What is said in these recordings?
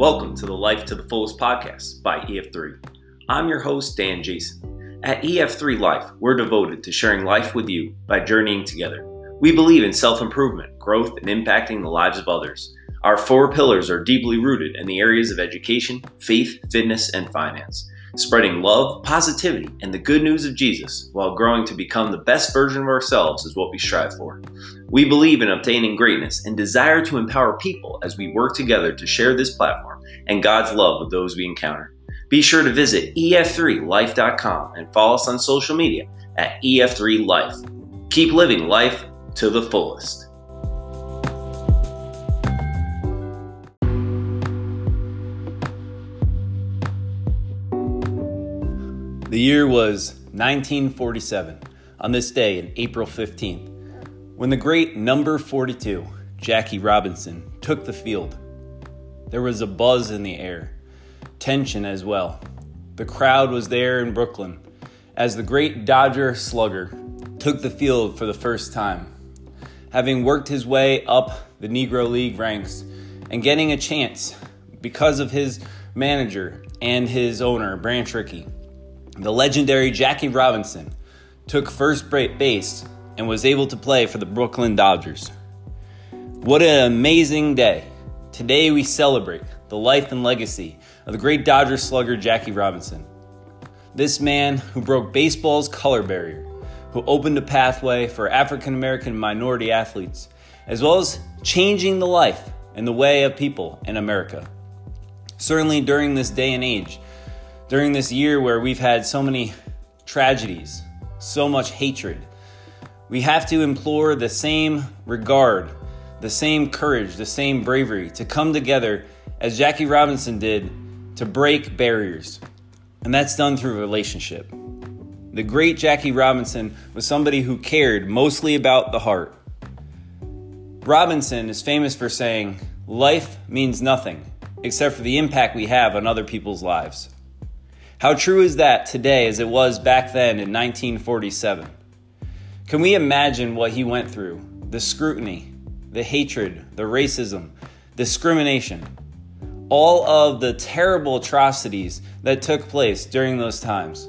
Welcome to the Life to the Fullest podcast by EF3. I'm your host, Dan Jason. At EF3 Life, we're devoted to sharing life with you by journeying together. We believe in self improvement, growth, and impacting the lives of others. Our four pillars are deeply rooted in the areas of education, faith, fitness, and finance spreading love, positivity, and the good news of Jesus while growing to become the best version of ourselves is what we strive for. We believe in obtaining greatness and desire to empower people as we work together to share this platform and God's love with those we encounter. Be sure to visit ef3life.com and follow us on social media at ef3life. Keep living life to the fullest. The year was 1947, on this day, in April 15th, when the great number 42, Jackie Robinson, took the field. There was a buzz in the air, tension as well. The crowd was there in Brooklyn as the great Dodger slugger took the field for the first time. Having worked his way up the Negro League ranks and getting a chance because of his manager and his owner, Branch Rickey the legendary Jackie Robinson took first base and was able to play for the Brooklyn Dodgers. What an amazing day! Today we celebrate the life and legacy of the great Dodger slugger Jackie Robinson. This man who broke baseball's color barrier, who opened a pathway for African American minority athletes, as well as changing the life and the way of people in America. Certainly during this day and age, during this year where we've had so many tragedies, so much hatred, we have to implore the same regard, the same courage, the same bravery to come together as Jackie Robinson did to break barriers. And that's done through relationship. The great Jackie Robinson was somebody who cared mostly about the heart. Robinson is famous for saying, Life means nothing except for the impact we have on other people's lives. How true is that today as it was back then in 1947? Can we imagine what he went through? The scrutiny, the hatred, the racism, discrimination, all of the terrible atrocities that took place during those times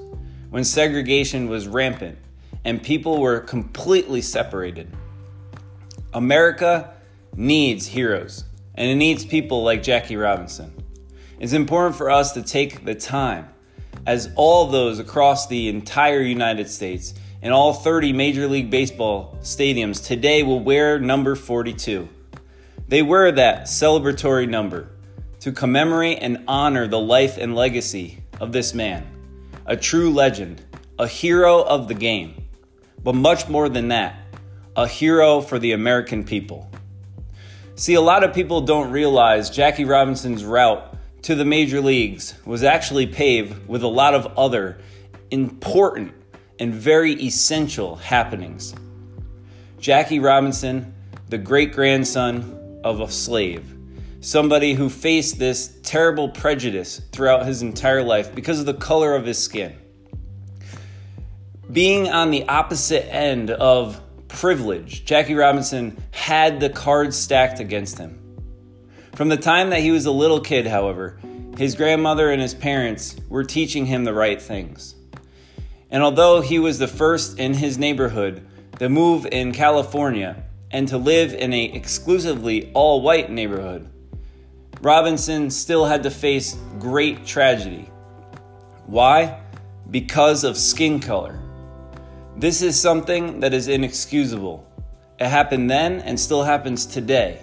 when segregation was rampant and people were completely separated. America needs heroes, and it needs people like Jackie Robinson. It's important for us to take the time as all those across the entire United States and all 30 Major League Baseball stadiums today will wear number 42. They wear that celebratory number to commemorate and honor the life and legacy of this man, a true legend, a hero of the game, but much more than that, a hero for the American people. See, a lot of people don't realize Jackie Robinson's route to the major leagues was actually paved with a lot of other important and very essential happenings. Jackie Robinson, the great grandson of a slave, somebody who faced this terrible prejudice throughout his entire life because of the color of his skin. Being on the opposite end of privilege, Jackie Robinson had the cards stacked against him. From the time that he was a little kid, however, his grandmother and his parents were teaching him the right things. And although he was the first in his neighborhood to move in California and to live in a exclusively all-white neighborhood, Robinson still had to face great tragedy. Why? Because of skin color. This is something that is inexcusable. It happened then and still happens today.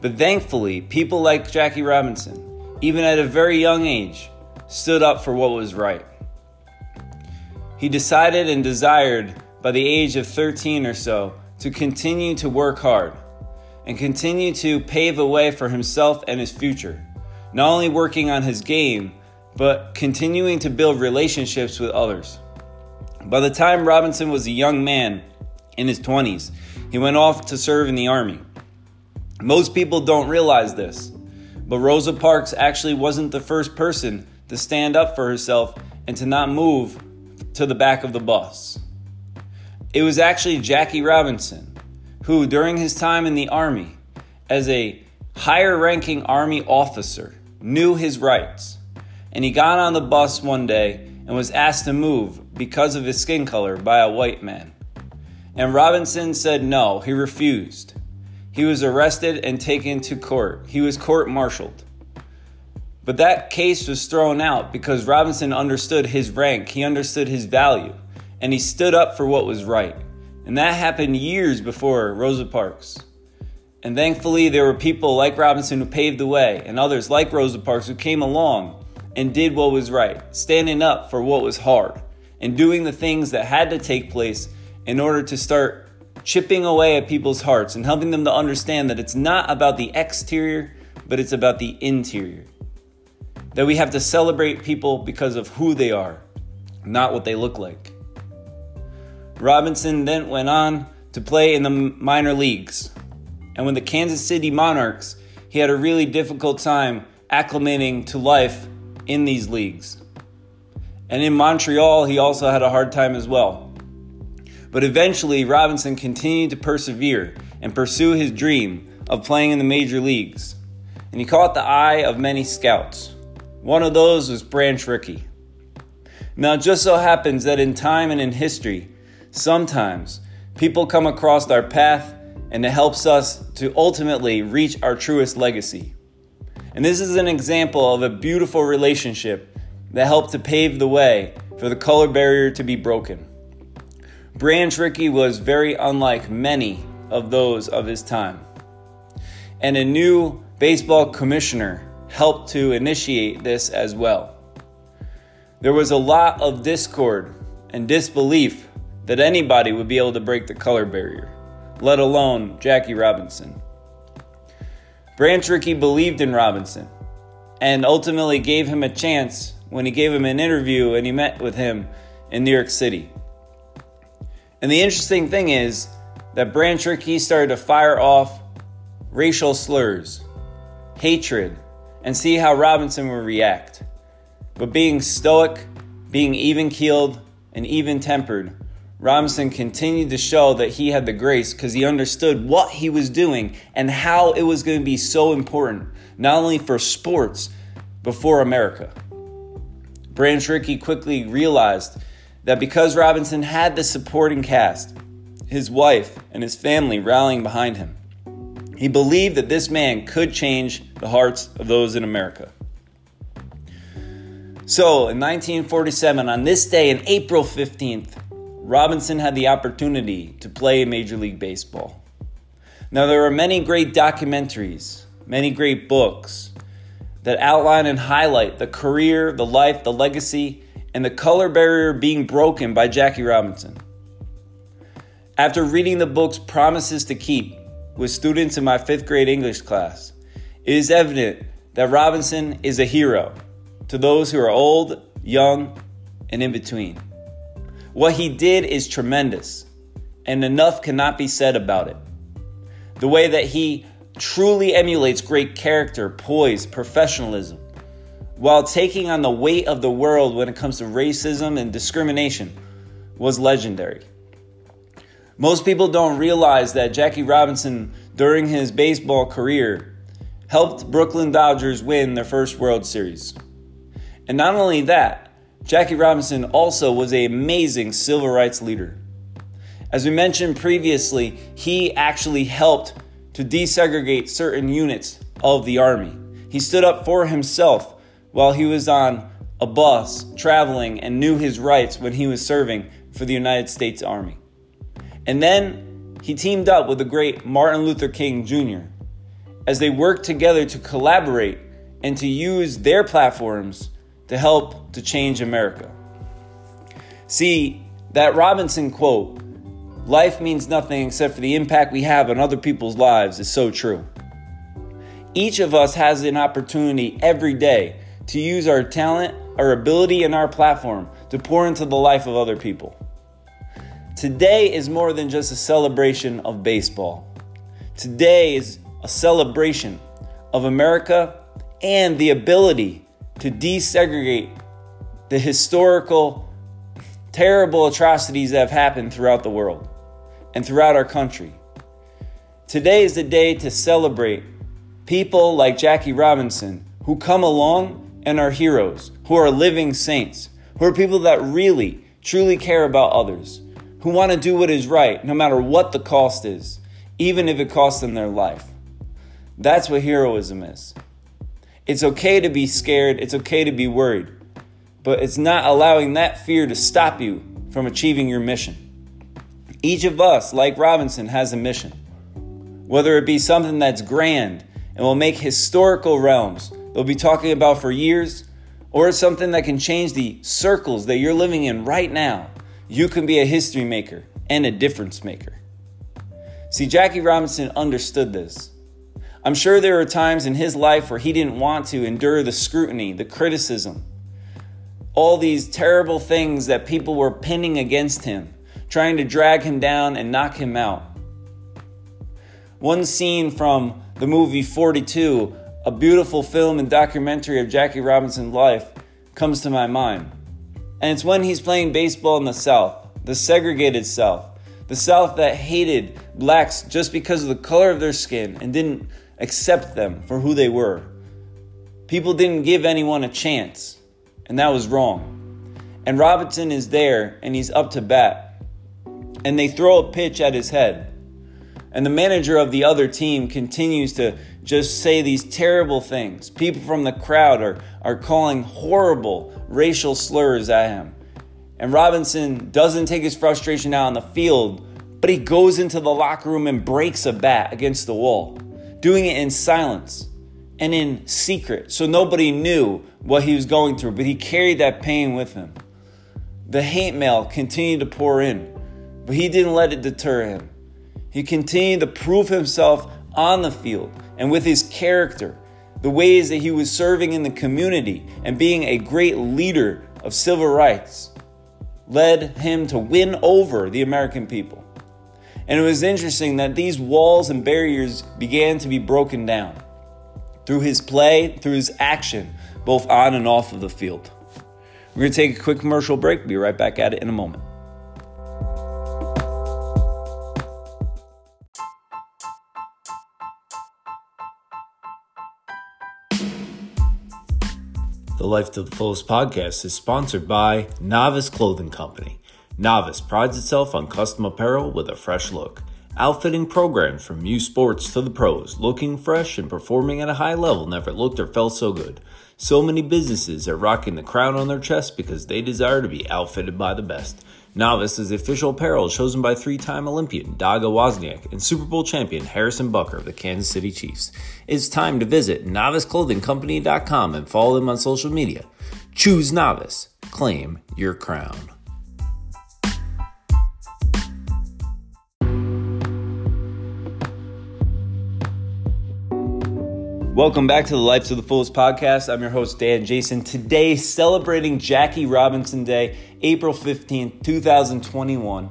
But thankfully, people like Jackie Robinson, even at a very young age, stood up for what was right. He decided and desired by the age of 13 or so to continue to work hard and continue to pave a way for himself and his future, not only working on his game, but continuing to build relationships with others. By the time Robinson was a young man in his 20s, he went off to serve in the Army. Most people don't realize this, but Rosa Parks actually wasn't the first person to stand up for herself and to not move to the back of the bus. It was actually Jackie Robinson, who, during his time in the Army, as a higher ranking Army officer, knew his rights. And he got on the bus one day and was asked to move because of his skin color by a white man. And Robinson said no, he refused. He was arrested and taken to court. He was court martialed. But that case was thrown out because Robinson understood his rank, he understood his value, and he stood up for what was right. And that happened years before Rosa Parks. And thankfully, there were people like Robinson who paved the way, and others like Rosa Parks who came along and did what was right, standing up for what was hard, and doing the things that had to take place in order to start chipping away at people's hearts and helping them to understand that it's not about the exterior, but it's about the interior that we have to celebrate people because of who they are, not what they look like. Robinson then went on to play in the minor leagues. And when the Kansas City Monarchs, he had a really difficult time acclimating to life in these leagues. And in Montreal, he also had a hard time as well. But eventually, Robinson continued to persevere and pursue his dream of playing in the major leagues. And he caught the eye of many scouts. One of those was Branch Rickey. Now, it just so happens that in time and in history, sometimes people come across our path and it helps us to ultimately reach our truest legacy. And this is an example of a beautiful relationship that helped to pave the way for the color barrier to be broken. Branch Rickey was very unlike many of those of his time. And a new baseball commissioner helped to initiate this as well. There was a lot of discord and disbelief that anybody would be able to break the color barrier, let alone Jackie Robinson. Branch Rickey believed in Robinson and ultimately gave him a chance when he gave him an interview and he met with him in New York City. And the interesting thing is that Branch Rickey started to fire off racial slurs, hatred, and see how Robinson would react. But being stoic, being even keeled, and even tempered, Robinson continued to show that he had the grace because he understood what he was doing and how it was going to be so important, not only for sports, but for America. Branch Rickey quickly realized that because Robinson had the supporting cast, his wife and his family rallying behind him, he believed that this man could change the hearts of those in America. So, in 1947, on this day, in April 15th, Robinson had the opportunity to play Major League Baseball. Now, there are many great documentaries, many great books that outline and highlight the career, the life, the legacy, and the color barrier being broken by Jackie Robinson. After reading the books Promises to Keep, with students in my fifth grade English class, it is evident that Robinson is a hero to those who are old, young, and in between. What he did is tremendous, and enough cannot be said about it. The way that he truly emulates great character, poise, professionalism, while taking on the weight of the world when it comes to racism and discrimination, was legendary. Most people don't realize that Jackie Robinson, during his baseball career, helped Brooklyn Dodgers win their first World Series. And not only that, Jackie Robinson also was an amazing civil rights leader. As we mentioned previously, he actually helped to desegregate certain units of the Army. He stood up for himself while he was on a bus traveling and knew his rights when he was serving for the United States Army. And then he teamed up with the great Martin Luther King Jr. as they worked together to collaborate and to use their platforms to help to change America. See, that Robinson quote, life means nothing except for the impact we have on other people's lives, is so true. Each of us has an opportunity every day to use our talent, our ability, and our platform to pour into the life of other people. Today is more than just a celebration of baseball. Today is a celebration of America and the ability to desegregate the historical, terrible atrocities that have happened throughout the world and throughout our country. Today is the day to celebrate people like Jackie Robinson who come along and are heroes, who are living saints, who are people that really, truly care about others, who want to do what is right no matter what the cost is, even if it costs them their life. That's what heroism is. It's okay to be scared, it's okay to be worried, but it's not allowing that fear to stop you from achieving your mission. Each of us, like Robinson, has a mission. Whether it be something that's grand and will make historical realms they'll be talking about for years, or something that can change the circles that you're living in right now, you can be a history maker and a difference maker. See, Jackie Robinson understood this. I'm sure there were times in his life where he didn't want to endure the scrutiny, the criticism, all these terrible things that people were pinning against him, trying to drag him down and knock him out. One scene from the movie 42, a beautiful film and documentary of Jackie Robinson's life, comes to my mind. And it's when he's playing baseball in the South, the segregated South, the South that hated blacks just because of the color of their skin and didn't accept them for who they were. People didn't give anyone a chance, and that was wrong. And Robinson is there and he's up to bat, and they throw a pitch at his head. And the manager of the other team continues to just say these terrible things. People from the crowd are, are calling horrible racial slurs at him. And Robinson doesn't take his frustration out on the field, but he goes into the locker room and breaks a bat against the wall doing it in silence and in secret. So nobody knew what he was going through, but he carried that pain with him. The hate mail continued to pour in, but he didn't let it deter him. He continued to prove himself on the field and with his character, the ways that he was serving in the community and being a great leader of civil rights led him to win over the American people. And it was interesting that these walls and barriers began to be broken down through his play, through his action, both on and off of the field. We're going to take a quick commercial break. Be right back at it in a moment. The Life to the Fullest podcast is sponsored by Novice Clothing Company. Novice prides itself on custom apparel with a fresh look. Outfitting programs from youth sports to the pros, looking fresh and performing at a high level never looked or felt so good. So many businesses are rocking the crown on their chest because they desire to be outfitted by the best. Novice is the official apparel chosen by three time Olympian Daga Wozniak and Super Bowl champion Harrison Butker of the Kansas City Chiefs. It's time to visit noviceclothingcompany.com and follow them on social media. Choose Novice. Claim your crown. Welcome back to the Life to the Fullest podcast. I'm your host, Dan Jason. Today, celebrating Jackie Robinson Day, April 15th, 2021.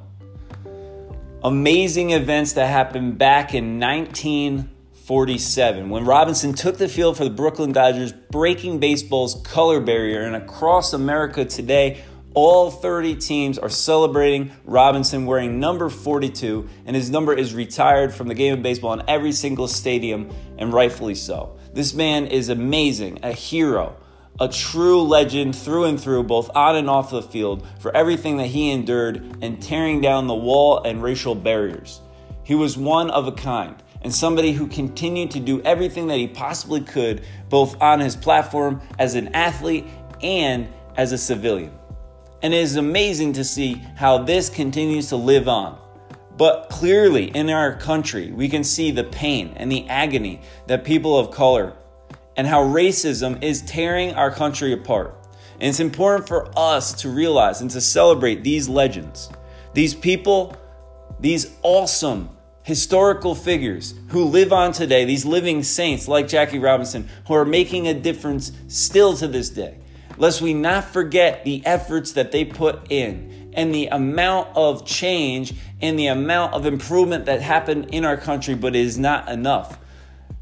Amazing events that happened back in 1947 when Robinson took the field for the Brooklyn Dodgers, breaking baseball's color barrier. And across America today, all 30 teams are celebrating Robinson wearing number 42, and his number is retired from the game of baseball in every single stadium, and rightfully so. This man is amazing, a hero, a true legend through and through, both on and off the field, for everything that he endured and tearing down the wall and racial barriers. He was one of a kind and somebody who continued to do everything that he possibly could, both on his platform as an athlete and as a civilian. And it is amazing to see how this continues to live on. But clearly, in our country, we can see the pain and the agony that people of color and how racism is tearing our country apart. And it's important for us to realize and to celebrate these legends, these people, these awesome historical figures who live on today, these living saints like Jackie Robinson, who are making a difference still to this day lest we not forget the efforts that they put in and the amount of change and the amount of improvement that happened in our country, but it is not enough.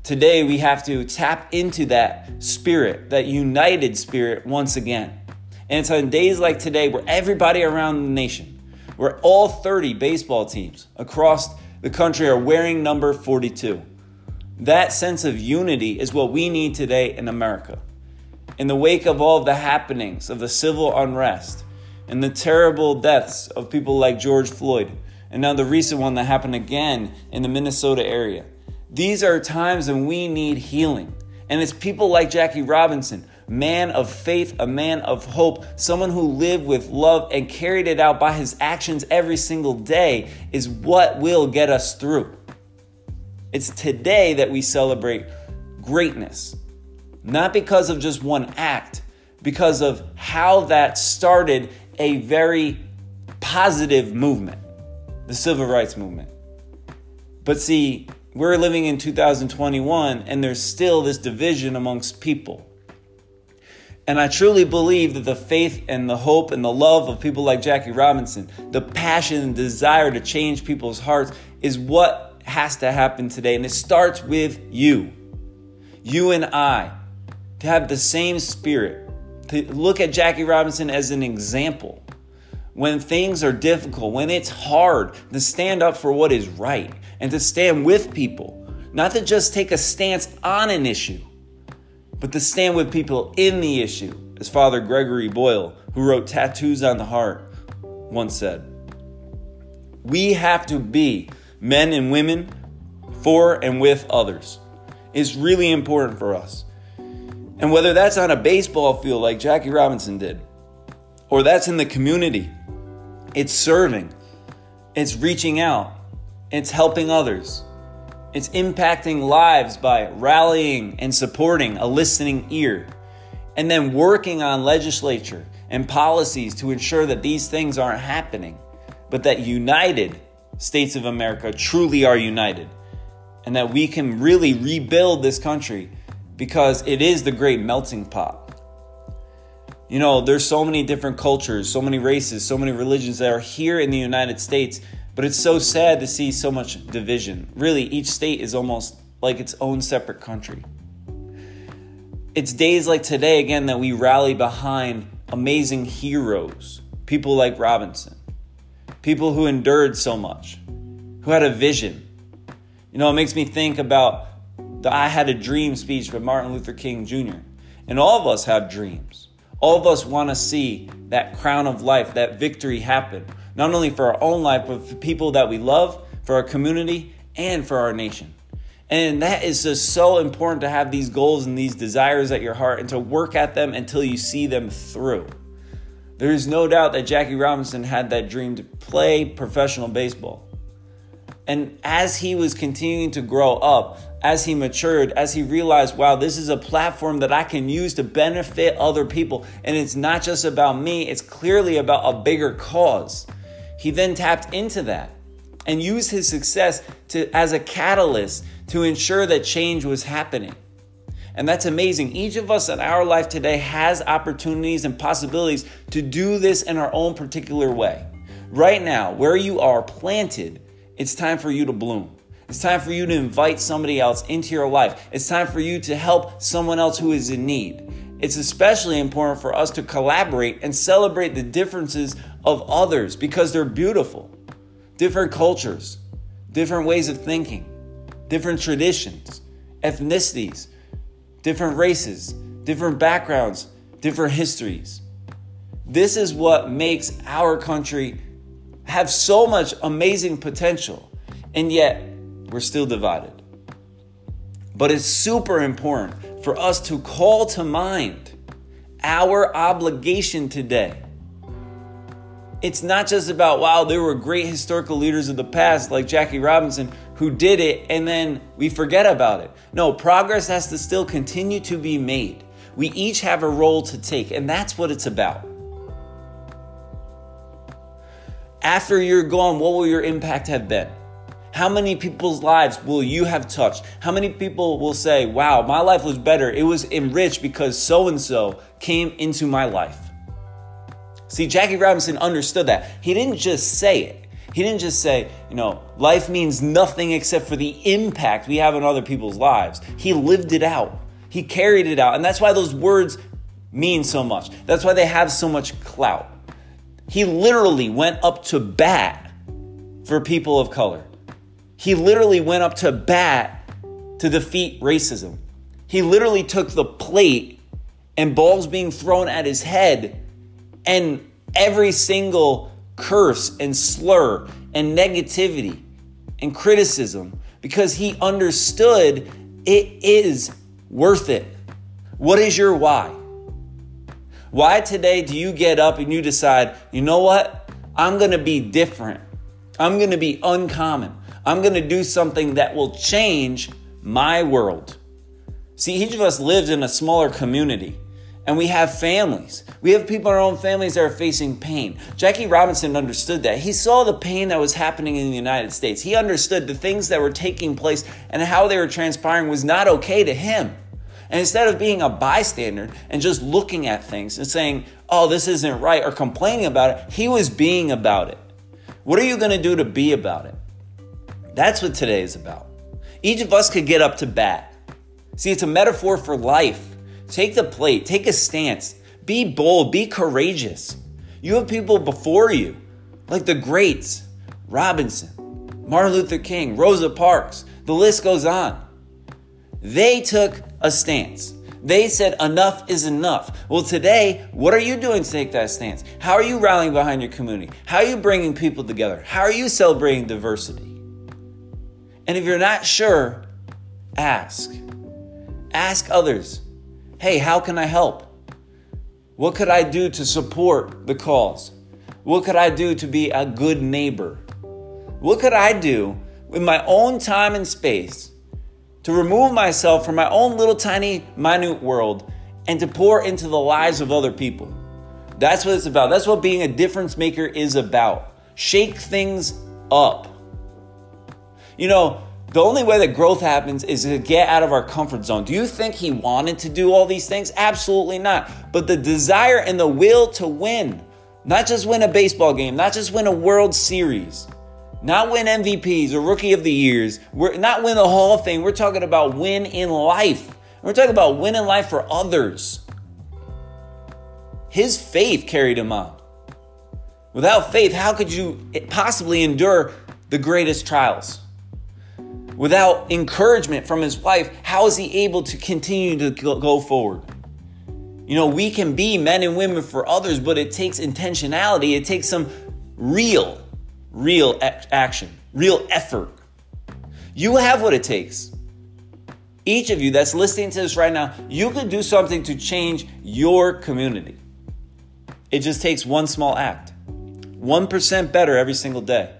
Today, we have to tap into that spirit, that united spirit, once again. And it's on days like today where everybody around the nation, where all 30 baseball teams across the country are wearing number 42. That sense of unity is what we need today in America. In the wake of all of the happenings of the civil unrest and the terrible deaths of people like George Floyd, and now the recent one that happened again in the Minnesota area, these are times when we need healing. And it's people like Jackie Robinson, man of faith, a man of hope, someone who lived with love and carried it out by his actions every single day, is what will get us through. It's today that we celebrate greatness, not because of just one act, because of how that started a very positive movement, the civil rights movement. But see, we're living in 2021 and there's still this division amongst people. And I truly believe that the faith and the hope and the love of people like Jackie Robinson, the passion and desire to change people's hearts is what has to happen today. And it starts with you, you and I, to have the same spirit, to look at Jackie Robinson as an example. When things are difficult, when it's hard, to stand up for what is right and to stand with people, not to just take a stance on an issue but to stand with people in the issue, as Father Gregory Boyle, who wrote Tattoos on the Heart, once said. We have to be men and women for and with others. It's really important for us. And whether that's on a baseball field like Jackie Robinson did, or that's in the community, it's serving, it's reaching out, it's helping others. It's impacting lives by rallying and supporting a listening ear, and then working on legislature and policies to ensure that these things aren't happening, but that united states of America truly are united, and that we can really rebuild this country because it is the great melting pot. You know, there's so many different cultures, so many races, so many religions that are here in the United States but it's so sad to see so much division. Really, each state is almost like its own separate country. It's days like today, again, that we rally behind amazing heroes, people like Robinson, people who endured so much, who had a vision. You know, it makes me think about the I Had a Dream speech by Martin Luther King Jr. And all of us have dreams. All of us want to see that crown of life, that victory happen not only for our own life, but for people that we love, for our community, and for our nation. And that is just so important to have these goals and these desires at your heart and to work at them until you see them through. There is no doubt that Jackie Robinson had that dream to play professional baseball. And as he was continuing to grow up, as he matured, as he realized, wow, this is a platform that I can use to benefit other people. And it's not just about me, it's clearly about a bigger cause. He then tapped into that and used his success to, as a catalyst to ensure that change was happening. And that's amazing. Each of us in our life today has opportunities and possibilities to do this in our own particular way. Right now, where you are planted, it's time for you to bloom. It's time for you to invite somebody else into your life. It's time for you to help someone else who is in need. It's especially important for us to collaborate and celebrate the differences of others because they're beautiful. Different cultures, different ways of thinking, different traditions, ethnicities, different races, different backgrounds, different histories. This is what makes our country have so much amazing potential, and yet we're still divided. But it's super important for us to call to mind our obligation today it's not just about, wow, there were great historical leaders of the past like Jackie Robinson who did it and then we forget about it. No, progress has to still continue to be made. We each have a role to take, and that's what it's about. After you're gone, what will your impact have been? How many people's lives will you have touched? How many people will say, wow, my life was better? It was enriched because so and so came into my life. See, Jackie Robinson understood that. He didn't just say it. He didn't just say, you know, life means nothing except for the impact we have on other people's lives. He lived it out. He carried it out. And that's why those words mean so much. That's why they have so much clout. He literally went up to bat for people of color. He literally went up to bat to defeat racism. He literally took the plate and balls being thrown at his head and every single curse and slur and negativity and criticism because he understood it is worth it. What is your why? Why today do you get up and you decide, you know what? I'm going to be different. I'm going to be uncommon. I'm going to do something that will change my world. See, each of us lives in a smaller community and we have families. We have people in our own families that are facing pain. Jackie Robinson understood that. He saw the pain that was happening in the United States. He understood the things that were taking place and how they were transpiring was not okay to him. And instead of being a bystander and just looking at things and saying, oh, this isn't right, or complaining about it, he was being about it. What are you going to do to be about it? That's what today is about. Each of us could get up to bat. See, it's a metaphor for life. Take the plate, take a stance, be bold, be courageous. You have people before you, like the greats Robinson, Martin Luther King, Rosa Parks, the list goes on. They took a stance. They said enough is enough. Well, today, what are you doing to take that stance? How are you rallying behind your community? How are you bringing people together? How are you celebrating diversity? And if you're not sure, ask. Ask others hey, how can I help? What could I do to support the cause? What could I do to be a good neighbor? What could I do with my own time and space to remove myself from my own little tiny, minute world and to pour into the lives of other people? That's what it's about. That's what being a difference maker is about. Shake things up. You know, the only way that growth happens is to get out of our comfort zone. Do you think he wanted to do all these things? Absolutely not. But the desire and the will to win, not just win a baseball game, not just win a World Series, not win MVPs or Rookie of the Years, we're not win the Hall of Fame. We're talking about win in life. We're talking about win in life for others. His faith carried him on. Without faith, how could you possibly endure the greatest trials? Without encouragement from his wife, how is he able to continue to go forward? You know, we can be men and women for others, but it takes intentionality. It takes some real, real action, real effort. You have what it takes. Each of you that's listening to this right now, you can do something to change your community. It just takes one small act, 1% better every single day.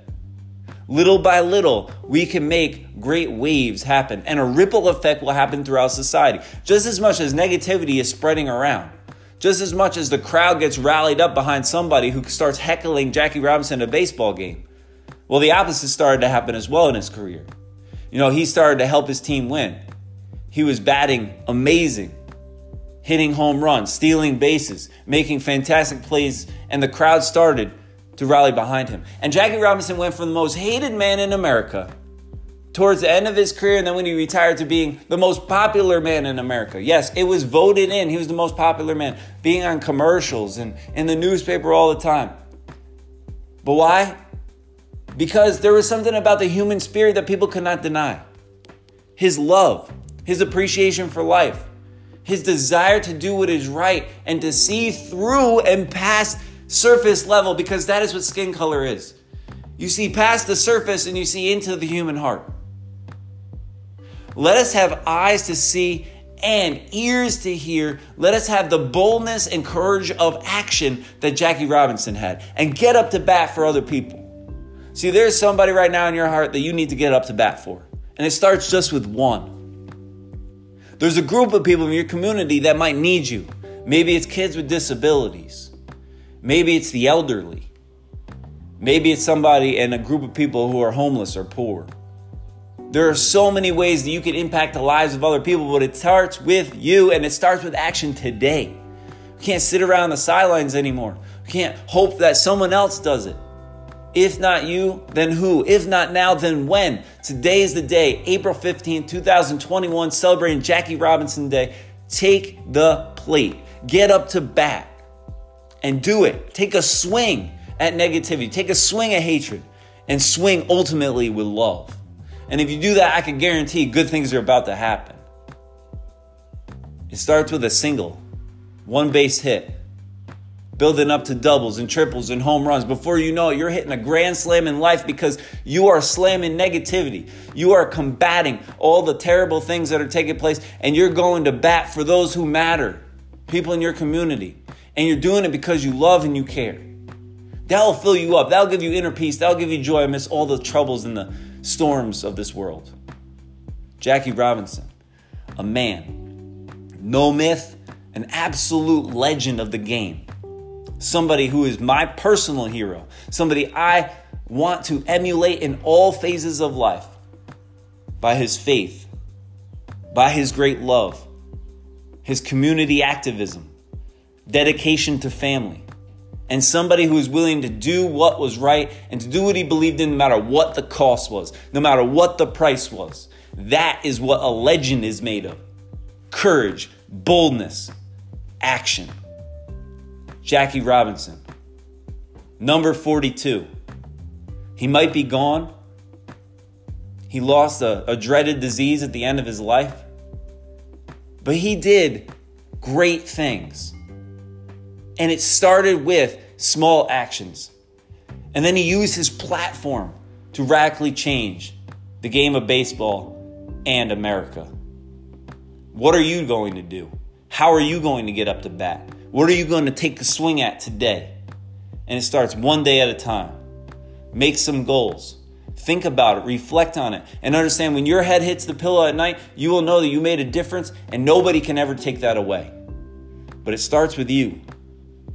Little by little, we can make great waves happen, and a ripple effect will happen throughout society. Just as much as negativity is spreading around, just as much as the crowd gets rallied up behind somebody who starts heckling Jackie Robinson at a baseball game. Well, the opposite started to happen as well in his career. You know, he started to help his team win. He was batting amazing, hitting home runs, stealing bases, making fantastic plays, and the crowd started to rally behind him. And Jackie Robinson went from the most hated man in America towards the end of his career and then when he retired to being the most popular man in America. Yes, it was voted in. He was the most popular man, being on commercials and in the newspaper all the time. But why? Because there was something about the human spirit that people could not deny. His love, his appreciation for life, his desire to do what is right and to see through and past surface level because that is what skin color is. You see past the surface and you see into the human heart. Let us have eyes to see and ears to hear. Let us have the boldness and courage of action that Jackie Robinson had and get up to bat for other people. See, there's somebody right now in your heart that you need to get up to bat for. And it starts just with one. There's a group of people in your community that might need you. Maybe it's kids with disabilities. Maybe it's the elderly. Maybe it's somebody and a group of people who are homeless or poor. There are so many ways that you can impact the lives of other people, but it starts with you and it starts with action today. We can't sit around the sidelines anymore. We can't hope that someone else does it. If not you, then who? If not now, then when? Today is the day, April 15, 2021, celebrating Jackie Robinson Day. Take the plate. Get up to bat and do it. Take a swing at negativity, take a swing at hatred, and swing ultimately with love. And if you do that, I can guarantee good things are about to happen. It starts with a single, one base hit, building up to doubles and triples and home runs. Before you know it, you're hitting a grand slam in life because you are slamming negativity. You are combating all the terrible things that are taking place, and you're going to bat for those who matter, people in your community. And you're doing it because you love and you care. That'll fill you up. That'll give you inner peace. That'll give you joy amidst all the troubles and the storms of this world. Jackie Robinson, a man, no myth, an absolute legend of the game. Somebody who is my personal hero, somebody I want to emulate in all phases of life by his faith, by his great love, his community activism, dedication to family, and somebody who is willing to do what was right and to do what he believed in no matter what the cost was, no matter what the price was. That is what a legend is made of courage, boldness, action. Jackie Robinson, number 42. He might be gone. He lost a, a dreaded disease at the end of his life. But he did great things. And it started with small actions. And then he used his platform to radically change the game of baseball and America. What are you going to do? How are you going to get up to bat? What are you going to take a swing at today? And it starts one day at a time. Make some goals. Think about it, reflect on it, and understand when your head hits the pillow at night, you will know that you made a difference and nobody can ever take that away. But it starts with you.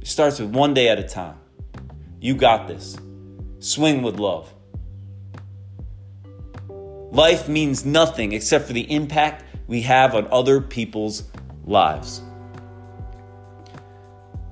Starts with one day at a time. You got this. Swing with love. Life means nothing except for the impact we have on other people's lives.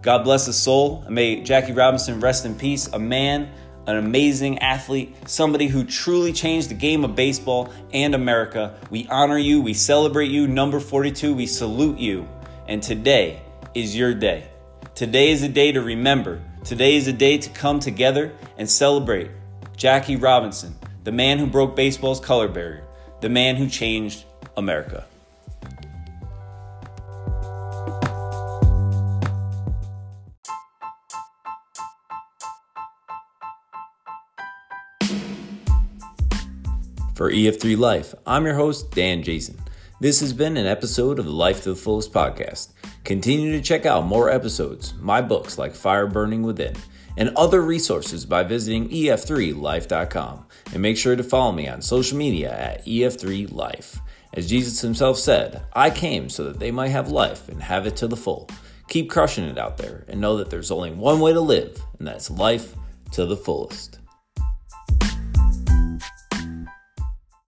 God bless his soul, and may Jackie Robinson rest in peace. A man, an amazing athlete, somebody who truly changed the game of baseball and America. We honor you, we celebrate you. Number 42, we salute you. And today is your day. Today is a day to remember. Today is a day to come together and celebrate Jackie Robinson, the man who broke baseball's color barrier, the man who changed America. For EF3 Life, I'm your host, Dan Jason. This has been an episode of the Life to the Fullest podcast. Continue to check out more episodes, my books like Fire Burning Within, and other resources by visiting ef3life.com. And make sure to follow me on social media at ef3life. As Jesus himself said, I came so that they might have life and have it to the full. Keep crushing it out there and know that there's only one way to live, and that's life to the fullest.